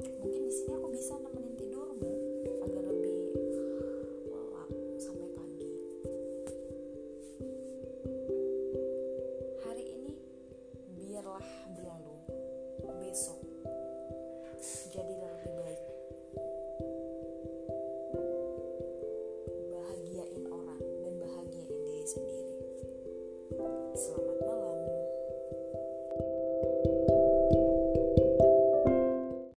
mungkin di sini aku bisa nemenin tidurmu agar lebih lelap sampai pagi. Hari ini biarlah berlalu. Besok jadi lebih baik. Bahagiain orang dan bahagiain diri sendiri. Selamat